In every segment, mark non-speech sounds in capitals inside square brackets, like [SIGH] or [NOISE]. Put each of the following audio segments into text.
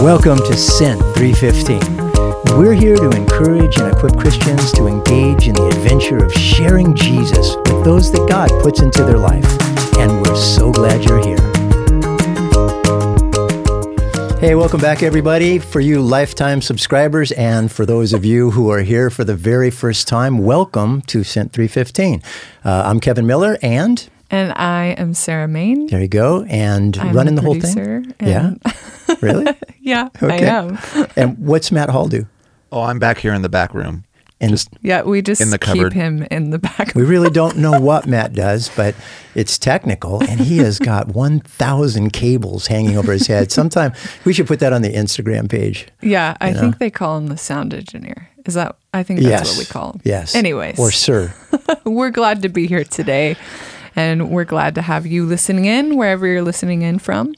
Welcome to Sent 315. We're here to encourage and equip Christians to engage in the adventure of sharing Jesus with those that God puts into their life. And we're so glad you're here. Hey, welcome back, everybody. For you lifetime subscribers, and for those of you who are here for the very first time, welcome to Sent 315. Uh, I'm Kevin Miller, and And I am Sarah Main. there you go, and I'm running the the whole thing. producer, Yeah, [LAUGHS] really. [LAUGHS] Yeah, I Okay. am. [LAUGHS] and what's Matt Hall do? Oh, I'm back here in the back room. And Just Yeah, we just In the keep cupboard. him in the back. We really don't know what Matt does, but it's technical, and he has got 1,000 cables hanging over his head. Sometime we should put that on the Instagram page. yeah, I know? think they call him the sound engineer. Is that? I think that's yes. what we call him. Yes. Anyways, Or sir. we're glad to be here today, and we're glad to have you listening in wherever you're listening in from.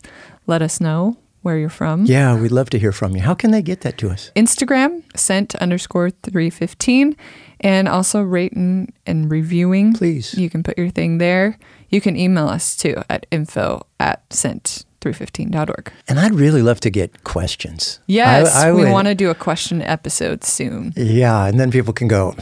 Let us know where you're from. Yeah, we'd love to hear from you. How can they get that to us? Instagram, sent underscore 315, and also rating and reviewing. Please. You can put your thing there. You can email us too at info at sent315.org. And I'd really love to get questions. Yes, I- I we want to do a question episode soon. Yeah, and then people can go,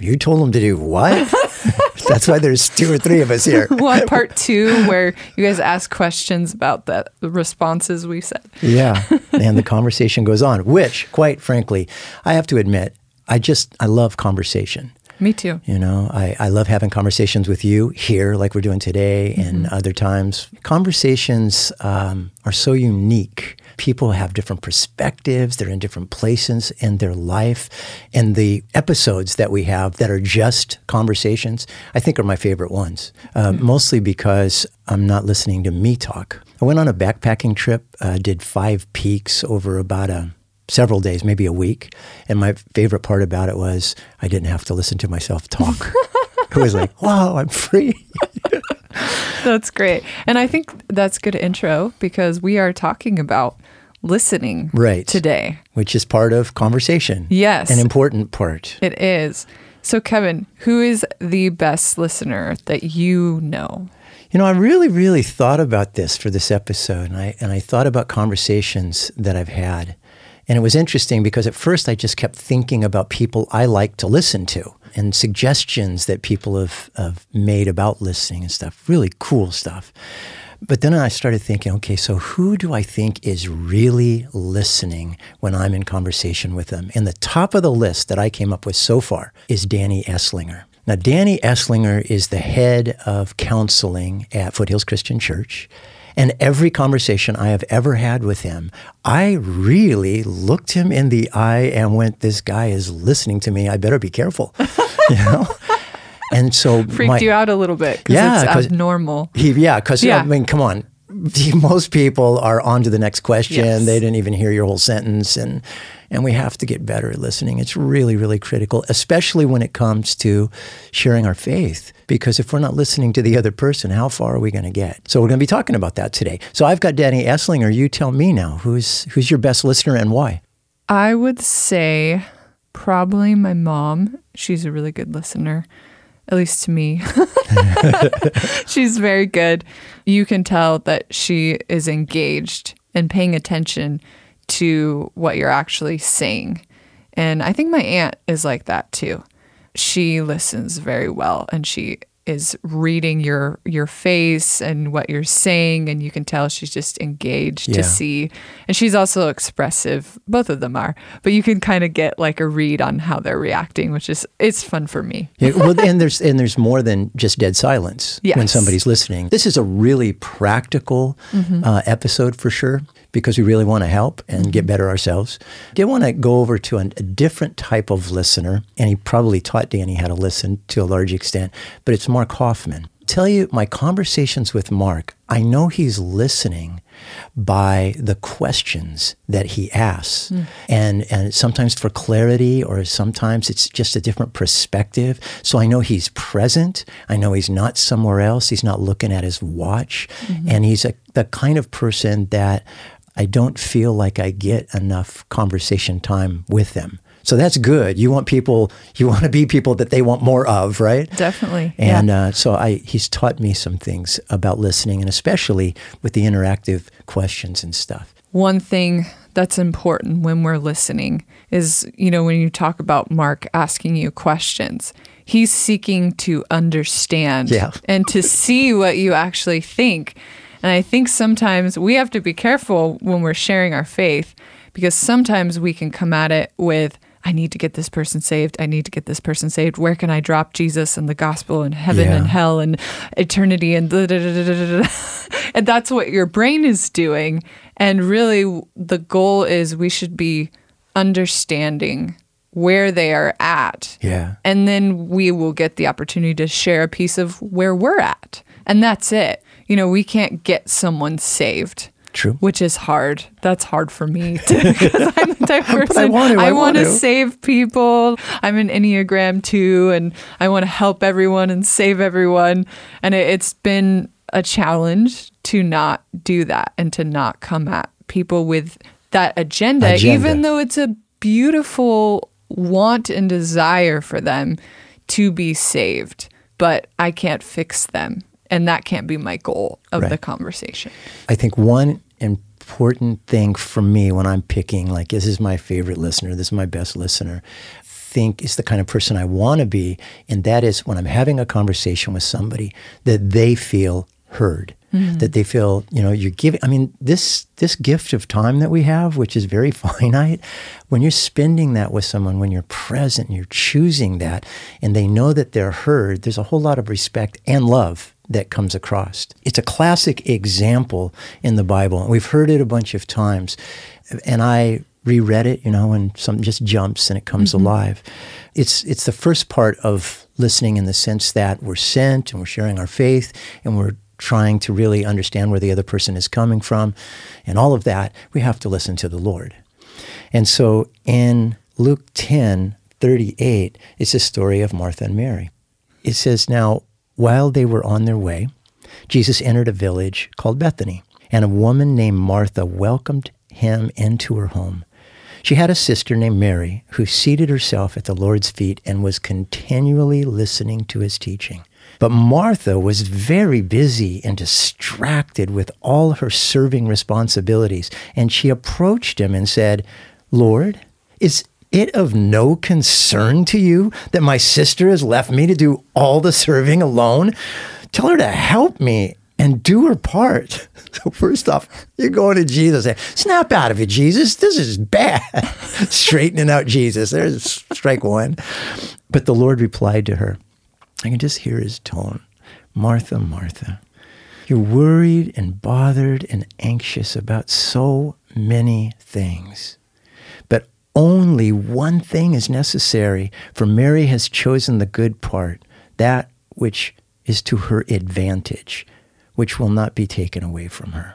You told them to do what? [LAUGHS] That's why there's two or three of us here. [LAUGHS] We'll part two where you guys ask questions about the the responses we said. Yeah, [LAUGHS] and the conversation goes on, which, quite frankly, I have to admit, I just, I love conversation. Me too. You know, I, I love having conversations with you here, like we're doing today, and other times. Conversations um, are so unique. People have different perspectives, they're in different places in their life. And the episodes that we have that are just conversations, I think are my favorite ones, uh, mostly because I'm not listening to me talk. I went on a backpacking trip, uh, did five peaks over about a several days, maybe a week. And my favorite part about it was I didn't have to listen to myself talk. [LAUGHS] it was like, wow, I'm free. [LAUGHS] That's great. And I think that's good intro because we are talking about listening Right. today. Which is part of conversation. Yes. An important part. It is. So, Kevin, who is the best listener that you know? You know, I really, really thought about this for this episode, and I and I thought about conversations that I've had, and it was interesting because at first I just kept thinking about people I like to listen to and suggestions that people have, have made about listening and stuff. Really cool stuff. But then I started thinking, okay, so who do I think is really listening when I'm in conversation with them? And the top of the list that I came up with so far is Danny Esslinger. Now, Danny Esslinger is the head of counseling at Foothills Christian Church. And every conversation I have ever had with him, I really looked him in the eye and went, This guy is listening to me. I better be careful. [LAUGHS] you know? And so Freaked my- you out a little bit because Yeah, it's abnormal. he, yeah, because Yeah. I mean, come on. [LAUGHS] Most people are on to the next question. Yes. They didn't even hear your whole sentence, and and we have to get better at listening. It's really, really critical, especially when it comes to sharing our faith. Because if we're not listening to the other person, how far are we going to get? So we're going to be talking about that today. So I've got Danny Esslinger. You tell me now, who's who's your best listener and why? I would say probably my mom. She's a really good listener, at least to me. [LAUGHS] She's very good. You can tell that she is engaged and paying attention to what you're actually saying. And I think my aunt is like that too. She listens very well and she is reading your your face and what you're saying and you can tell she's just engaged Yeah. to see and she's also expressive both of them are but you can kind of get like a read on how they're reacting which is it's fun for me [LAUGHS] Yeah, well, and there's and there's more than just dead silence when somebody's listening. This is a really practical Mm-hmm. uh, episode for sure because we really want to help and get Mm-hmm. better ourselves. Did want to go over to an, a different type of listener, and he probably taught Danny how to listen to a large extent, but it's Mark Hoffman. Tell you, my conversations with Mark, I know he's listening by the questions that he asks. And, and sometimes for clarity, or sometimes it's just a different perspective. So I know he's present. I know he's not somewhere else. He's not looking at his watch. And he's a, the kind of person that I don't feel like I get enough conversation time with them. So that's good. You want people, you want to be people that they want more of, right? Definitely. And yeah. uh, so I, he's taught me some things about listening, and especially with the interactive questions and stuff. One thing that's important when we're listening is, you know, when you talk about Mark asking you questions, he's seeking to understand Yeah. and to see what you actually think. And I think sometimes we have to be careful when we're sharing our faith because sometimes we can come at it with, I need to get this person saved. I need to get this person saved. Where can I drop Jesus and the gospel and heaven Yeah. and hell and eternity and da, da, da, da, da, da, da. [LAUGHS] and that's what your brain is doing. And really, the goal is we should be understanding where they are at. Yeah. And then we will get the opportunity to share a piece of where we're at. And that's it. You know, we can't get someone saved. True. Which is hard. That's hard for me [LAUGHS] because I'm the type person. want to, I want want to to. save people. I'm an Enneagram too, and I want to help everyone and save everyone. And it, it's been a challenge to not do that and to not come at people with that agenda, Agenda. even though it's a beautiful want and desire for them to be saved. But I can't fix them. And that can't be my goal of the conversation. I think one important thing for me when I'm picking, like, this is my favorite listener, this is my best listener, think is the kind of person I want to be. And that is when I'm having a conversation with somebody that they feel heard. Mm-hmm. That they feel, you know, you're giving. I mean, this this gift of time that we have, which is very [LAUGHS] finite, when you're spending that with someone, when you're present, you're choosing that, and they know that they're heard. There's a whole lot of respect and love that comes across. It's a classic example in the Bible. and We've heard it a bunch of times. And I reread it, you know, and something just jumps and it comes mm-hmm. alive. It's it's the first part of listening in the sense that we're sent and we're sharing our faith and we're trying to really understand where the other person is coming from and all of that, we have to listen to the Lord. And so in Luke 10, 38, it's a story of Martha and Mary. It says, Now, while they were on their way, Jesus entered a village called Bethany, and a woman named Martha welcomed him into her home. She had a sister named Mary who seated herself at the Lord's feet and was continually listening to his teaching. But Martha was very busy and distracted with all her serving responsibilities, and she approached him and said, Lord, is it of no concern to you that my sister has left me to do all the serving alone? Tell her to help me and do her part. [LAUGHS] So first off, you're going to Jesus and snap out of it, Jesus. This is bad. [LAUGHS] Straightening out Jesus. There's strike one. But the Lord replied to her, I can just hear his tone. Martha, Martha, you're worried and bothered and anxious about so many things. But only one thing is necessary, for Mary has chosen the good part, that which is to her advantage, which will not be taken away from her.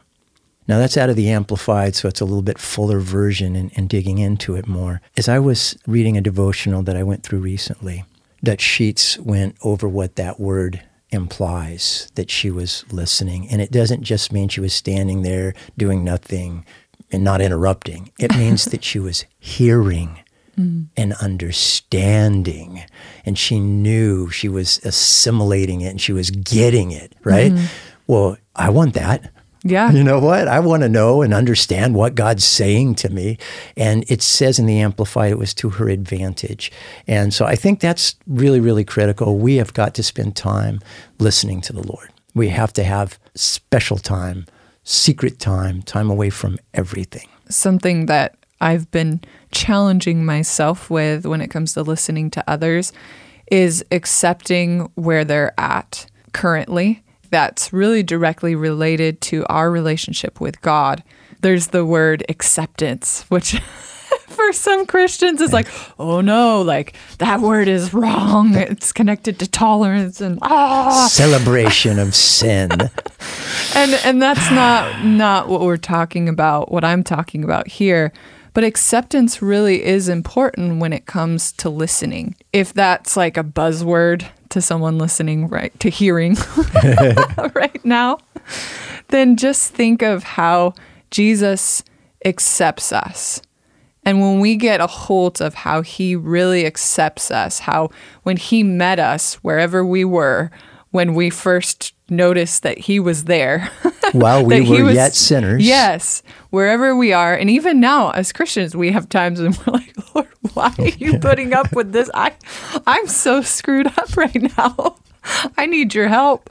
Now, that's out of the Amplified, so it's a little bit fuller version and, and digging into it more. As I was reading a devotional that I went through recently, Dutch Sheets went over what that word implies that she was listening. And it doesn't just mean she was standing there doing nothing and not interrupting, it means [LAUGHS] that she was hearing mm. and understanding. And she knew she was assimilating it and she was getting it, right? Mm-hmm. Well, I want that. Yeah. You know what? I want to know and understand what God's saying to me. And it says in the Amplified it was to her advantage. And so I think that's really, really critical. We have got to spend time listening to the Lord. We have to have special time, secret time, time away from everything. something that I've been challenging myself with when it comes to listening to others is accepting where they're at currently. That's really directly related to our relationship with God. There's the word acceptance, which [LAUGHS] [LAUGHS] for some Christians is like, oh no, like that word is wrong. It's connected to tolerance and ah Celebration of sin. [LAUGHS] and and that's not not what we're talking about what i'm talking about here but acceptance really is important when it comes to listening if that's like a buzzword to someone listening right to hearing [LAUGHS] right now then just think of how jesus accepts us and when we get a hold of how he really accepts us, how when he met us wherever we were, when we first noticed that he was there, [LAUGHS] While we were was- yet sinners. Yes, wherever we are, and even now as Christians, we have times when we're like, [LAUGHS] Lord, why are you [LAUGHS] putting up with this? I, I'm so screwed up right now. I need your help,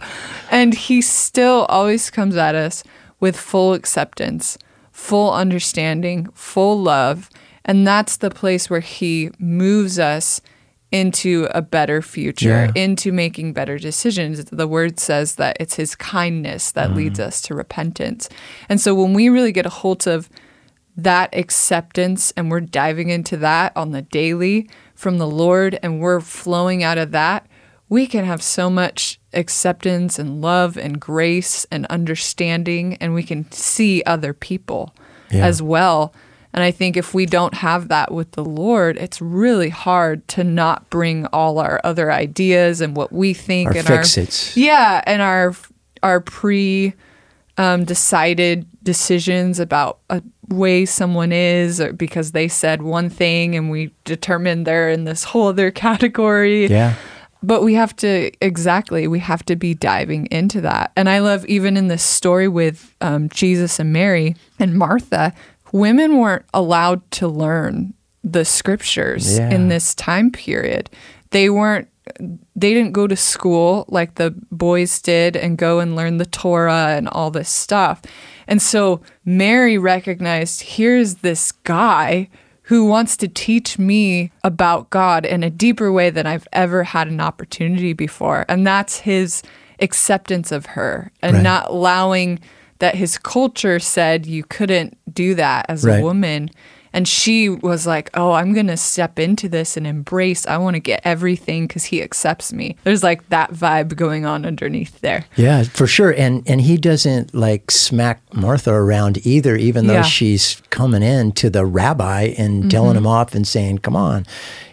and He still always comes at us with full acceptance, full understanding, full love, and that's the place where He moves us into a better future, Yeah. into making better decisions. The word says that it's his kindness that mm-hmm. leads us to repentance. And so when we really get a hold of that acceptance and we're diving into that on the daily from the Lord and we're flowing out of that, we can have so much acceptance and love and grace and understanding and we can see other people Yeah. as well. And I think if we don't have that with the Lord, it's really hard to not bring all our other ideas and what we think Our and fix-its. our yeah, and our our pre um, decided decisions about a way someone is, or because they said one thing and we determined they're in this whole other [LAUGHS] category. Yeah. But we have to exactly we have to be diving into that. And I love even in this story with um, Jesus and Mary and Martha, women weren't allowed to learn the scriptures Yeah. in this time period. They weren't they didn't go to school like the boys did and go and learn the Torah and all this stuff. And so Mary recognized here's this guy who wants to teach me about God in a deeper way than I've ever had an opportunity before. And that's his acceptance of her and Right. not allowing that his culture said you couldn't do that as Right. a woman. And she was like, Oh, I'm going to step into this and embrace. I want to get everything because he accepts me. There's like that vibe going on underneath there. Yeah, for sure. And and he doesn't like smack Martha around either, even though Yeah. she's coming in to the rabbi and Mm-hmm. telling him off and saying, "Come on."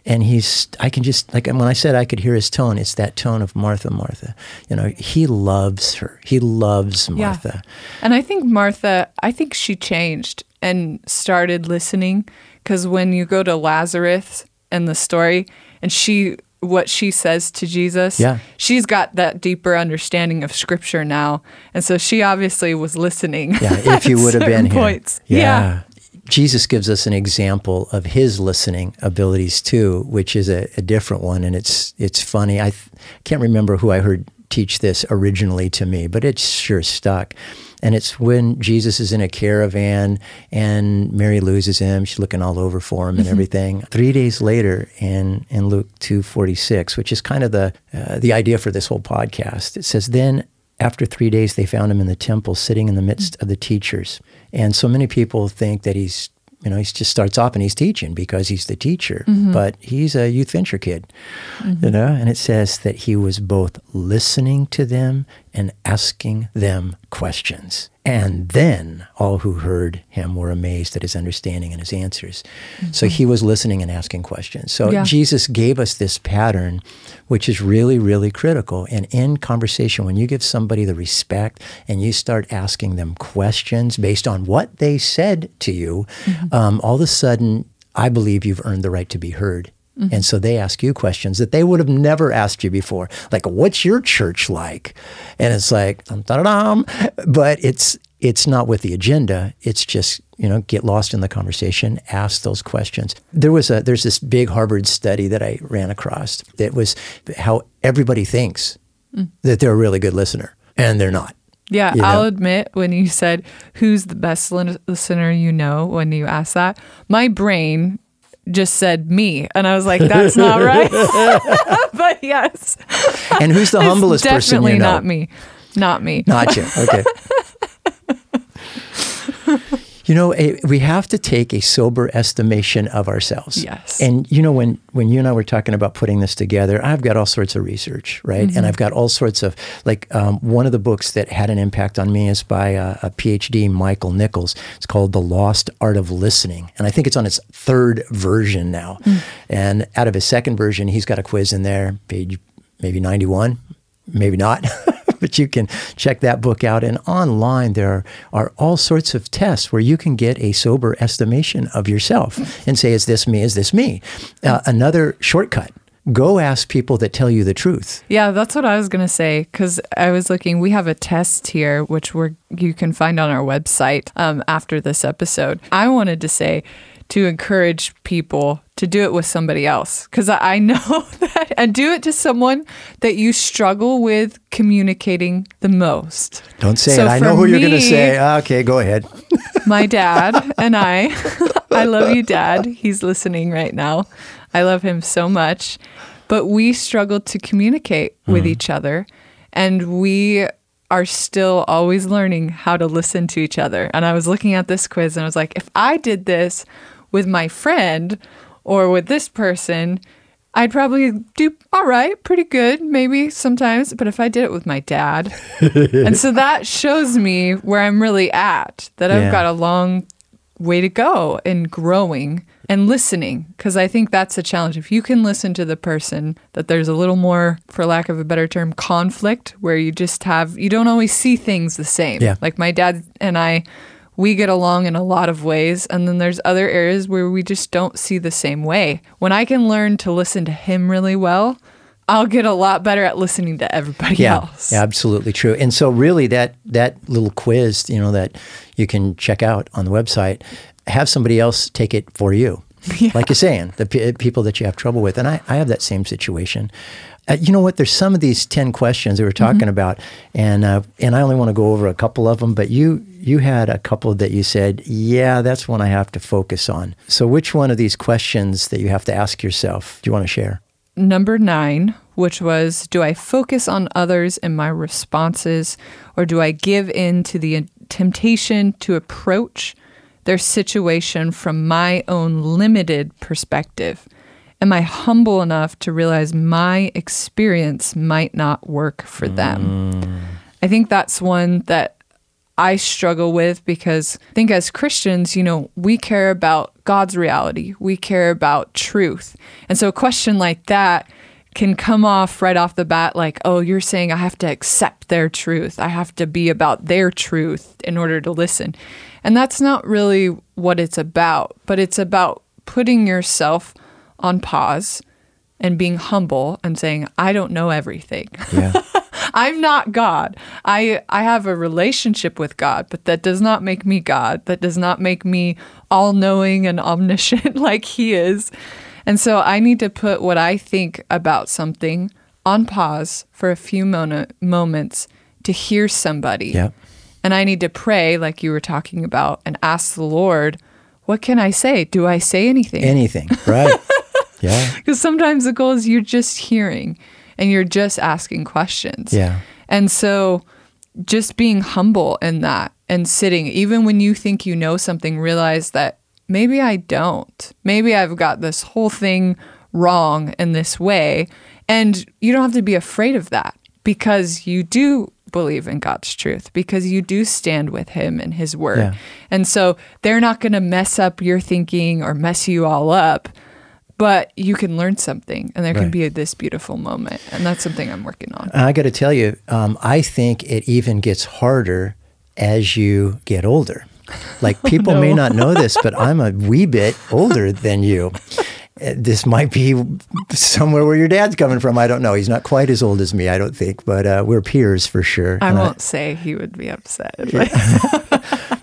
And he's I can just like when I said I could hear his tone, it's that tone of Martha, Martha. You know, he loves her. He loves Martha. And I think Martha, I think she changed and started listening because when you go to Lazarus and the story, and she, what she says to Jesus, Yeah. she's got that deeper understanding of scripture now. And so she obviously was listening. Yeah, if [LAUGHS] you would have been certain here. Points. Yeah. Jesus gives us an example of his listening abilities too, which is a, a different one, and it's it's funny. I th- can't remember who I heard teach this originally to me, but it's sure stuck. And it's when Jesus is in a caravan and Mary loses him. She's looking all over for him and everything. Three days later, in in Luke two forty six, which is kind of the uh, the idea for this whole podcast, it says then after three days, they found him in the temple, sitting in the midst of the teachers. And so many people think that he's, you know, he just starts off and he's teaching because he's the teacher, mm-hmm. but he's a youth venture kid, you mm-hmm. know. And it says that he was both listening to them and asking them questions. And then all who heard him were amazed at his understanding and his answers. So he was listening and asking questions. So Yeah. Jesus gave us this pattern, which is really, really critical. And in conversation, when you give somebody the respect and you start asking them questions based on what they said to you, um, all of a sudden, I believe you've earned the right to be heard. Mm-hmm. And so they ask you questions that they would have never asked you before. Like, what's your church like? And it's like, dum, dum, dum, but it's it's not with the agenda. It's just, you know, get lost in the conversation, ask those questions. There was a there's this big Harvard study that I ran across that was how everybody thinks mm. that they're a really good listener and they're not. Yeah, You know? I'll admit when you said who's the best listener you know when you asked that, my brain just said me, and I was like, "That's not [LAUGHS] right." [LAUGHS] but yes, And who's the humblest person definitely you know? not me, not me. Not you. Okay. [LAUGHS] you know, eh, we have to take a sober estimation of ourselves. Yes. And you know, when when you and I were talking about putting this together, I've got all sorts of research, right? Mm-hmm. And I've got all sorts of like um, one of the books that had an impact on me is by uh, a PhD, Michael Nichols. It's called The Lost Art of Listening, and I think it's on its third version now. Mm. And out of his second version, he's got a quiz in there, page maybe ninety one, maybe not. [LAUGHS] but you can check that book out. And online, there are, are all sorts of tests where you can get a sober estimation of yourself and say, is this me? Is this me? Uh, another shortcut go ask people that tell you the truth. Yeah, that's what I was gonna say because I was looking. We have a test here, which we're you can find on our website um, after this episode. I wanted to say to encourage people to do it with somebody else because I know [LAUGHS] that and do it to someone that you struggle with communicating the most. Don't say So it. I know who you're going to say. Ah, okay, go ahead. [LAUGHS] My dad and I, [LAUGHS] I love you, Dad. He's listening right now. I love him so much. But we struggle to communicate with mm-hmm. each other. And we are still always learning how to listen to each other. And I was looking at this quiz and I was like, if I did this with my friend or with this person, I'd probably do all right, pretty good, maybe sometimes. But if I did it with my dad, [LAUGHS] and so that shows me where I'm really at, that I've Yeah. got a long way to go in growing and listening. Because I think that's a challenge. If you can listen to the person, that there's a little more, for lack of a better term, conflict where you just have, you don't always see things the same. Yeah. Like my dad and I, we get along in a lot of ways. And then there's other areas where we just don't see the same way. When I can learn to listen to him really well, I'll get a lot better at listening to everybody Yeah, else. absolutely true. And so, really, that that little quiz, you know, that you can check out on the website, have somebody else take it for you. [LAUGHS] Like you're saying, the p- people that you have trouble with, and I, I have that same situation. Uh, you know what? There's some of these ten questions that we're talking about, and uh, and I only want to go over a couple of them. But you you had a couple that you said, yeah, that's one I have to focus on. So, which one of these questions that you have to ask yourself do you want to share? number nine, which was Do I focus on others in my responses, or do I give in to the temptation to approach their situation from my own limited perspective? Am I humble enough to realize my experience might not work for them? Mm. I think that's one that I struggle with because I think as Christians, you know, we care about God's reality, we care about truth. And so a question like that can come off right off the bat like, oh, you're saying I have to accept their truth. I have to be about their truth in order to listen. And that's not really what it's about, but it's about putting yourself on pause and being humble and saying, I don't know everything. Yeah. [LAUGHS] I'm not God. I I have a relationship with God, but that does not make me God. That does not make me all-knowing and omniscient [LAUGHS] like he is. And so I need to put what I think about something on pause for a few mo- moments to hear somebody. Yeah. And I need to pray like you were talking about and ask the Lord, what can I say? Do I say anything? Anything, right? [LAUGHS] yeah. [LAUGHS] Because sometimes the goal is you're just hearing and you're just asking questions. Yeah. And so just being humble in that and sitting, even when you think you know something, realize that maybe I don't. Maybe I've got this whole thing wrong in this way. And you don't have to be afraid of that because you do believe in God's truth, because you do stand with Him and His word. Yeah. And so they're not going to mess up your thinking or mess you all up. But you can learn something, and there can Right. be this beautiful moment, and that's something I'm working on. I got to tell you, um, I think it even gets harder as you get older. Like [LAUGHS] people may no. not know this, but I'm a wee bit older than you. [LAUGHS] Uh, This might be somewhere where your dad's coming from. I don't know. He's not quite as old as me, I don't think, but uh, we're peers for sure. I Uh, won't say he would be upset.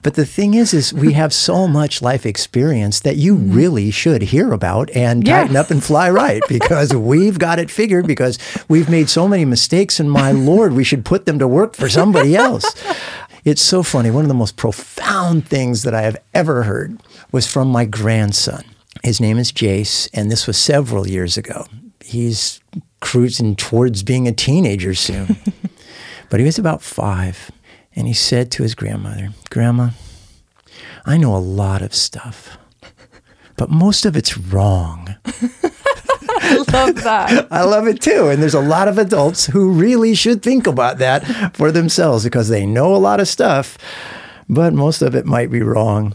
But [LAUGHS] the thing is, is we have so much life experience that you really should hear about and Mm-hmm. Tighten up and fly right [LAUGHS] because we've got it figured because we've made so many mistakes and my Lord, we should put them to work for somebody else. It's so funny. One of the most profound things that I have ever heard was from my grandson. His name is Jace, and this was several years ago. He's cruising towards being a teenager soon. [LAUGHS] But he was about five, and he said to his grandmother, Grandma, I know a lot of stuff, but most of it's wrong. [LAUGHS] I love that. I love it too. And there's a lot of adults who really should think about that for themselves because they know a lot of stuff, but most of it might be wrong.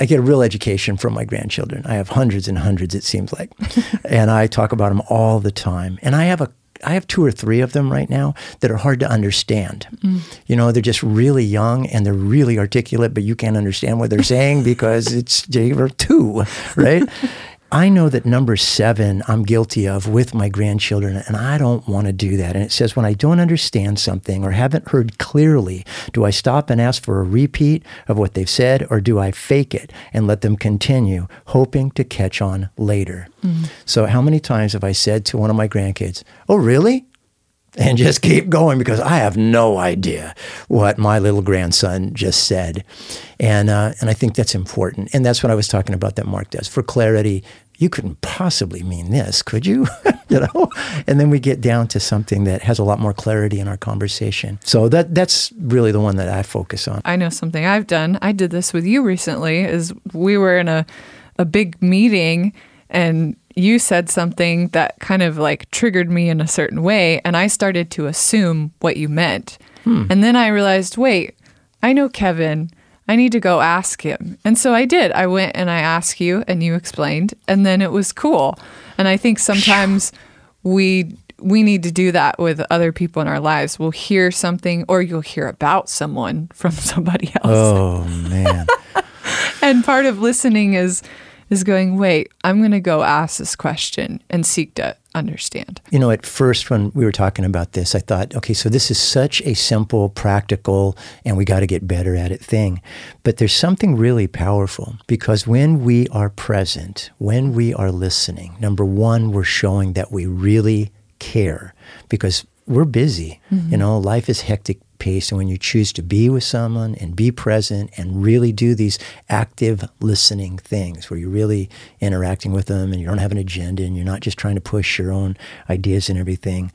I get a real education from my grandchildren. I have hundreds and hundreds, it seems like. [LAUGHS] and I talk about them all the time. And I have a I have two or three of them right now that are hard to understand. Mm. You know, they're just really young and they're really articulate, but you can't understand what they're saying because it's they were two, right? [LAUGHS] I know that number seven, I'm guilty of with my grandchildren, and I don't want to do that. And it says, when I don't understand something or haven't heard clearly, do I stop and ask for a repeat of what they've said, or do I fake it and let them continue, hoping to catch on later? Mm-hmm. So, how many times have I said to one of my grandkids, Oh, really? And just keep going because I have no idea what my little grandson just said, and uh, and I think that's important, and that's what I was talking about that Mark does for clarity. You couldn't possibly mean this, could you? [LAUGHS] you know, and then we get down to something that has a lot more clarity in our conversation. So that that's really the one that I focus on. I know something I've done. I did this with you recently. Is we were in a a big meeting and you said something that kind of like triggered me in a certain way and I started to assume what you meant. Hmm. And then I realized, wait, I know Kevin. I need to go ask him. And so I did. I went and I asked you and you explained and then it was cool. And I think sometimes we we need to do that with other people in our lives. We'll hear something or you'll hear about someone from [LAUGHS] somebody else. Oh man. [LAUGHS] And part of listening is is going, wait, I'm going to go ask this question and seek to understand. You know, at first when we were talking about this, I thought, okay, so this is such a simple, practical, and we got to get better at it thing. But there's something really powerful because when we are present, when we are listening, number one, we're showing that we really care because we're busy. You mm-hmm. know, life is hectic And when you choose to be with someone and be present and really do these active listening things where you're really interacting with them and you don't have an agenda and you're not just trying to push your own ideas and everything,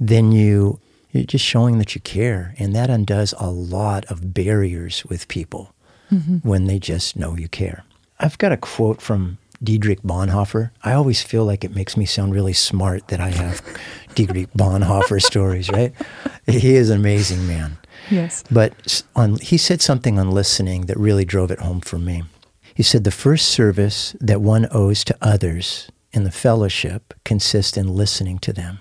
then you, you're just showing that you care. And that undoes a lot of barriers with people mm-hmm. when they just know you care. I've got a quote from Dietrich Bonhoeffer. I always feel like it makes me sound really smart that I have Dietrich Bonhoeffer stories, right? He is an amazing man. Yes. But on, he said something on listening that really drove it home for me. He said the first service that one owes to others in the fellowship consists in listening to them.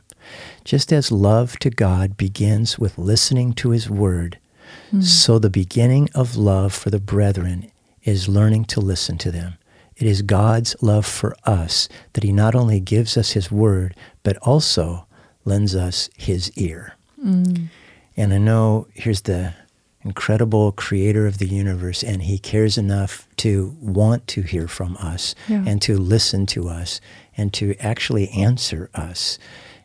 Just as love to God begins with listening to his word, hmm. so the beginning of love for the brethren is learning to listen to them. It is God's love for us that he not only gives us his word, but also lends us his ear. And I know here's the incredible creator of the universe, and he cares enough to want to hear from us Yeah. and to listen to us and to actually answer us.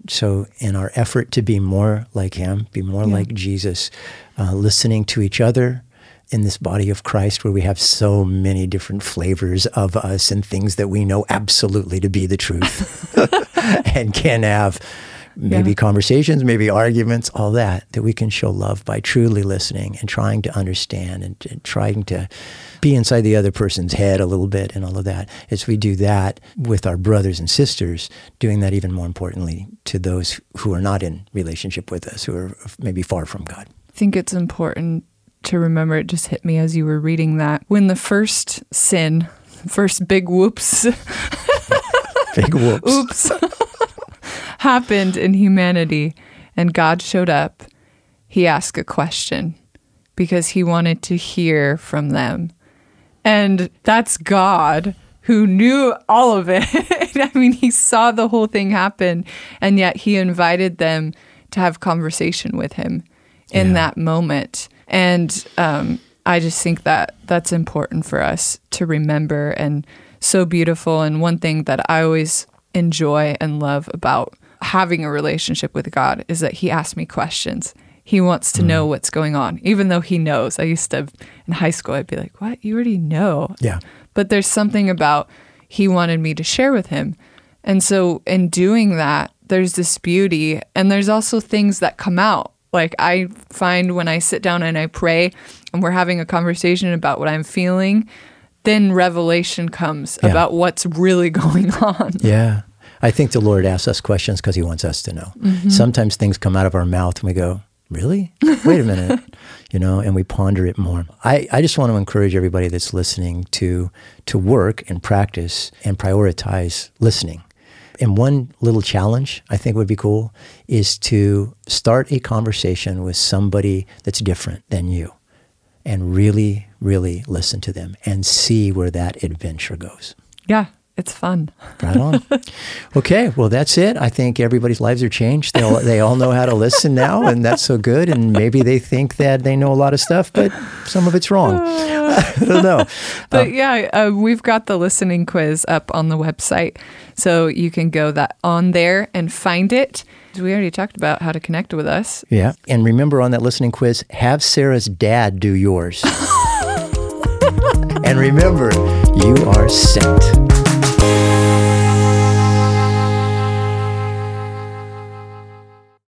So, in our effort to be more like him, be more Yeah. like Jesus, uh, listening to each other in this body of Christ where we have so many different flavors of us and things that we know absolutely to be the truth [LAUGHS] and can have maybe Yeah. conversations, maybe arguments, all that, that we can show love by truly listening and trying to understand and, and trying to be inside the other person's head a little bit and all of that. As we do that with our brothers and sisters, doing that even more importantly to those who are not in relationship with us, who are maybe far from God. I think it's important to remember it just hit me as you were reading that. When the first sin, first big whoops [LAUGHS] Big whoops. oops [LAUGHS] happened in humanity and God showed up, he asked a question because he wanted to hear from them. And that's God who knew all of it. [LAUGHS] I mean, he saw the whole thing happen and yet he invited them to have conversation with him in Yeah. that moment. And um, I just think that that's important for us to remember and so beautiful. And one thing that I always enjoy and love about having a relationship with God is that He asks me questions. He wants to know what's going on, even though He knows. I used to, in high school, I'd be like, What? You already know. Yeah. But there's something about He wanted me to share with Him. And so in doing that, there's this beauty and there's also things that come out. Like I find when I sit down and I pray and we're having a conversation about what I'm feeling, then revelation comes Yeah. about what's really [LAUGHS] going on. Yeah. I think the Lord asks us questions because he wants us to know. Mm-hmm. Sometimes things come out of our mouth and we go, Really? Wait a minute. [LAUGHS] you know, and we ponder it more. I, I just want to encourage everybody that's listening to to work and practice and prioritize listening. And one little challenge I think would be cool is to start a conversation with somebody that's different than you and really, really listen to them and see where that adventure goes. Yeah, It's fun. Right on. [LAUGHS] okay, well that's it. I think everybody's lives are changed. They all, they all know how to listen now, and that's so good. And maybe they think that they know a lot of stuff, but some of it's wrong. [LAUGHS] I don't know. But um, yeah, uh, we've got the listening quiz up on the website, so you can go that on there and find it. We already talked about how to connect with us. Yeah, and remember on that listening quiz, have Sarah's dad do yours. [LAUGHS] and remember, you are sent.